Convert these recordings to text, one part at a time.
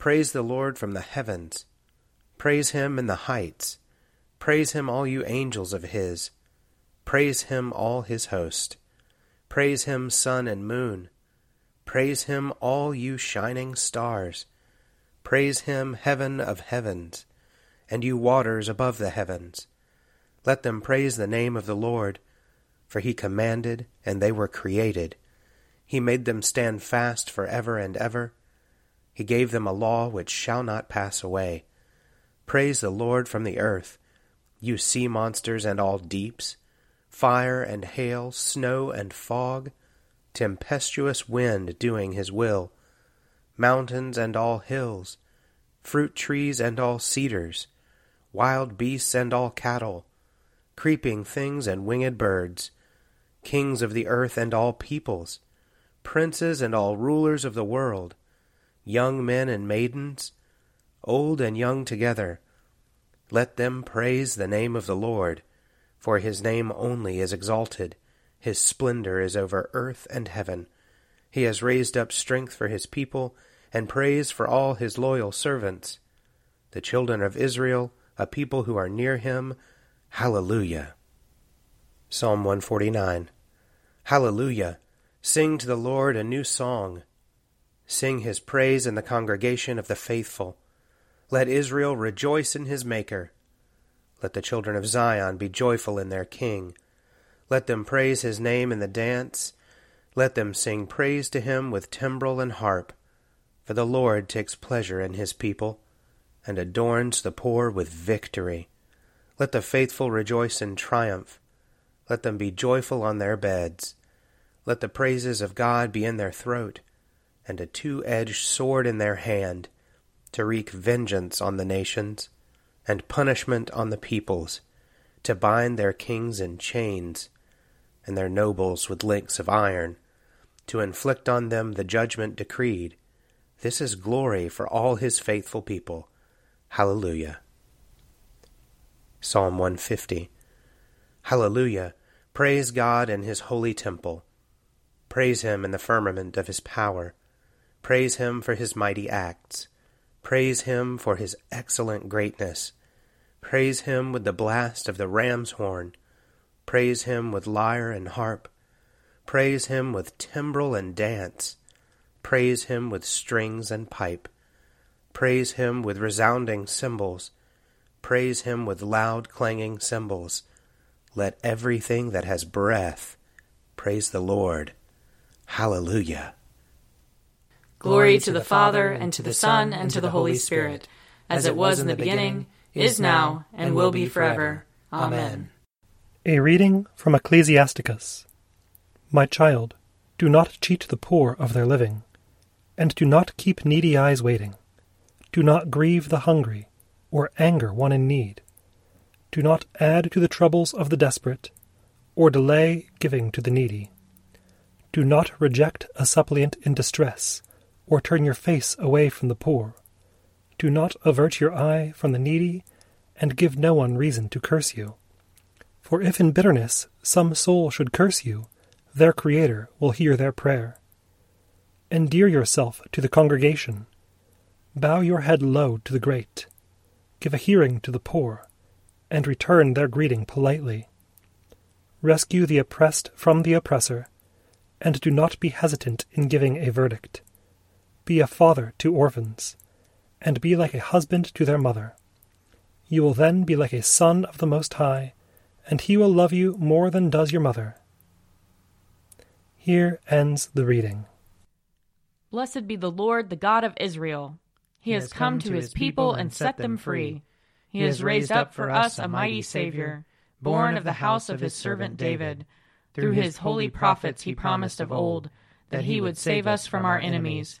Praise the Lord from the heavens. Praise him in the heights. Praise him, all you angels of his. Praise him, all his host. Praise him, sun and moon. Praise him, all you shining stars. Praise him, heaven of heavens, and you waters above the heavens. Let them praise the name of the Lord, for he commanded, and they were created. He made them stand fast for ever and ever. He gave them a law which shall not pass away. Praise the Lord from the earth, you sea monsters and all deeps, fire and hail, snow and fog, tempestuous wind doing his will, mountains and all hills, fruit trees and all cedars, wild beasts and all cattle, creeping things and winged birds, kings of the earth and all peoples, princes and all rulers of the world, young men and maidens, old and young together. Let them praise the name of the Lord, for his name only is exalted. His splendor is over earth and heaven. He has raised up strength for his people, and praise for all his loyal servants. The children of Israel, a people who are near him, Hallelujah. Psalm 149 Hallelujah. Sing to the Lord a new song Sing his praise in the congregation of the faithful. Let Israel rejoice in his Maker. Let the children of Zion be joyful in their King. Let them praise his name in the dance. Let them sing praise to him with timbrel and harp. For the Lord takes pleasure in his people, and adorns the poor with victory. Let the faithful rejoice in triumph. Let them be joyful on their beds. Let the praises of God be in their throat and a two edged sword in their hand, to wreak vengeance on the nations, and punishment on the peoples, to bind their kings in chains, and their nobles with links of iron, to inflict on them the judgment decreed. This is glory for all his faithful people. Hallelujah. Psalm 150 Hallelujah! Praise God in his holy temple. Praise him in the firmament of his power. Praise him for his mighty acts. Praise him for his excellent greatness. Praise him with the blast of the ram's horn. Praise him with lyre and harp. Praise him with timbrel and dance. Praise him with strings and pipe. Praise him with resounding cymbals. Praise him with loud clanging cymbals. Let everything that has breath praise the Lord. Hallelujah. Glory to the Father, and to the Son, and to the Holy Spirit, as it was in the beginning, is now, and will be forever. Amen. A reading from Ecclesiasticus. My child, do not cheat the poor of their living, and do not keep needy eyes waiting. Do not grieve the hungry, or anger one in need. Do not add to the troubles of the desperate, or delay giving to the needy. Do not reject a suppliant in distress, or turn your face away from the poor. Do not avert your eye from the needy, and give no one reason to curse you. For if in bitterness some soul should curse you, their Creator will hear their prayer. Endear yourself to the congregation. Bow your head low to the great. Give a hearing to the poor, and return their greeting politely. Rescue the oppressed from the oppressor, and do not be hesitant in giving a verdict. Be a father to orphans and be like a husband to their mother. You will then be like a son of the Most High, and he will love you more than does your mother. Here ends the reading. Blessed be the Lord, the God of Israel. He, he has come, come to his people and set them free. He has raised up for us a mighty Savior, born of the house of his servant David. Through his holy prophets he promised of old that he would save us from our enemies,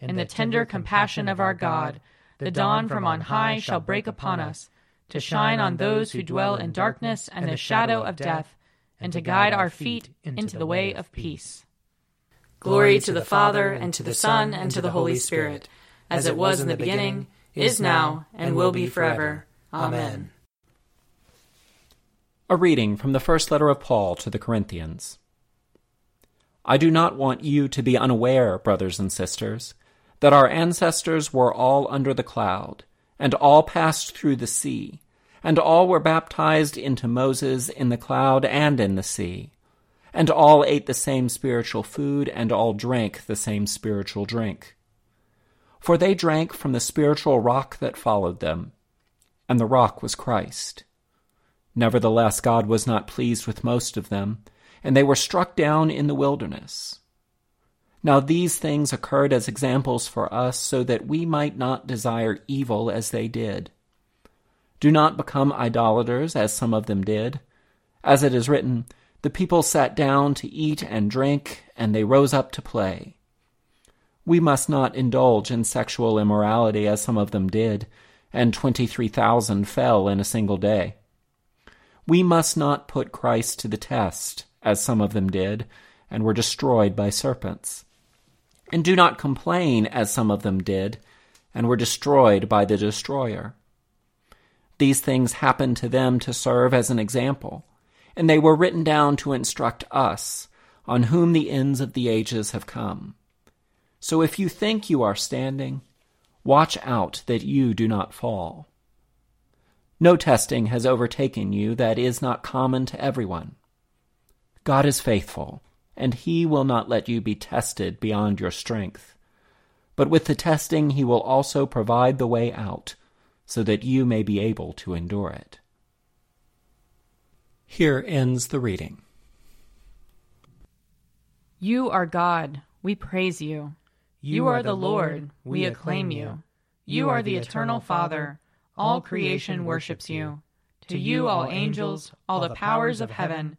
in the tender compassion of our God, the dawn from on high shall break upon us, to shine on those who dwell in darkness and the shadow of death, and to guide our feet into the way of peace. Glory to the Father, and to the Son, and to the Holy Spirit, as it was in the beginning, is now, and will be forever. Amen. A reading from the first letter of Paul to the Corinthians. I do not want you to be unaware, brothers and sisters that our ancestors were all under the cloud, and all passed through the sea, and all were baptized into Moses in the cloud and in the sea, and all ate the same spiritual food, and all drank the same spiritual drink. For they drank from the spiritual rock that followed them, and the rock was Christ. Nevertheless, God was not pleased with most of them, and they were struck down in the wilderness. Now these things occurred as examples for us so that we might not desire evil as they did. Do not become idolaters as some of them did. As it is written, the people sat down to eat and drink, and they rose up to play. We must not indulge in sexual immorality as some of them did, and 23,000 fell in a single day. We must not put Christ to the test, as some of them did, and were destroyed by serpents. And do not complain, as some of them did, and were destroyed by the destroyer. These things happened to them to serve as an example, and they were written down to instruct us, on whom the ends of the ages have come. So if you think you are standing, watch out that you do not fall. No testing has overtaken you that is not common to everyone. God is faithful and he will not let you be tested beyond your strength. But with the testing, he will also provide the way out, so that you may be able to endure it. Here ends the reading. You are God, we praise you. You are the Lord, we acclaim you. You are the eternal Father, all creation worships you. To you, all angels, all the powers of heaven,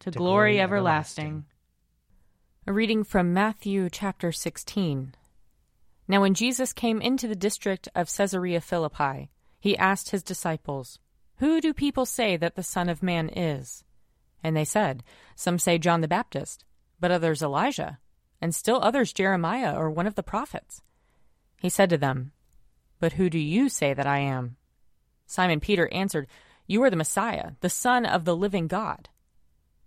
to glory everlasting. A reading from Matthew chapter 16. Now, when Jesus came into the district of Caesarea Philippi, he asked his disciples, Who do people say that the Son of Man is? And they said, Some say John the Baptist, but others Elijah, and still others Jeremiah or one of the prophets. He said to them, But who do you say that I am? Simon Peter answered, You are the Messiah, the Son of the living God.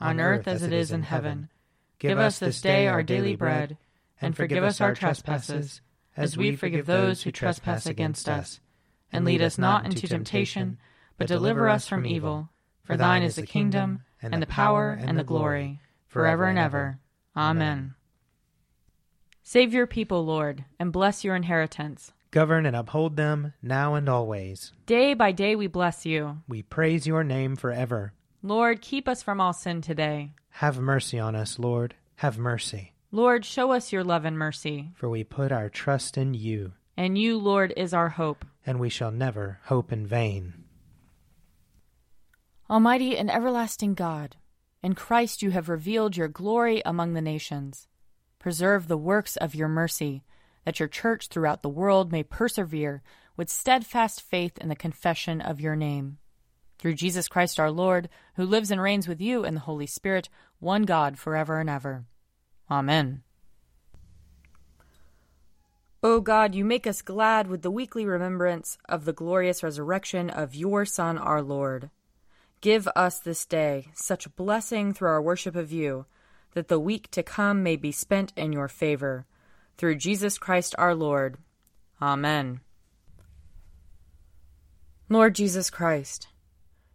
on earth as it is in heaven. Give us this day our daily bread, and forgive us our trespasses, as we forgive those who trespass against us and lead us not into temptation, but deliver us from evil. For thine is the kingdom, and the power, and the glory, forever and ever. Amen. Save your people, Lord, and bless your inheritance. Govern and uphold them now and always. Day by day we bless you. We praise your name forever. Lord, keep us from all sin today. Have mercy on us, Lord. Have mercy. Lord, show us your love and mercy. For we put our trust in you. And you, Lord, is our hope and we shall never hope in vain. Almighty and everlasting God, in Christ you have revealed your glory among the nations. Preserve the works of your mercy, that your church throughout the world may persevere with steadfast faith in the confession of your name. Through Jesus Christ our Lord, who lives and reigns with you in the Holy Spirit, one God, forever and ever. Amen. O God, you make us glad with the weekly remembrance of the glorious resurrection of your Son, our Lord. Give us this day such blessing through our worship of you, that the week to come may be spent in your favor. Through Jesus Christ our Lord. Amen. Lord Jesus Christ,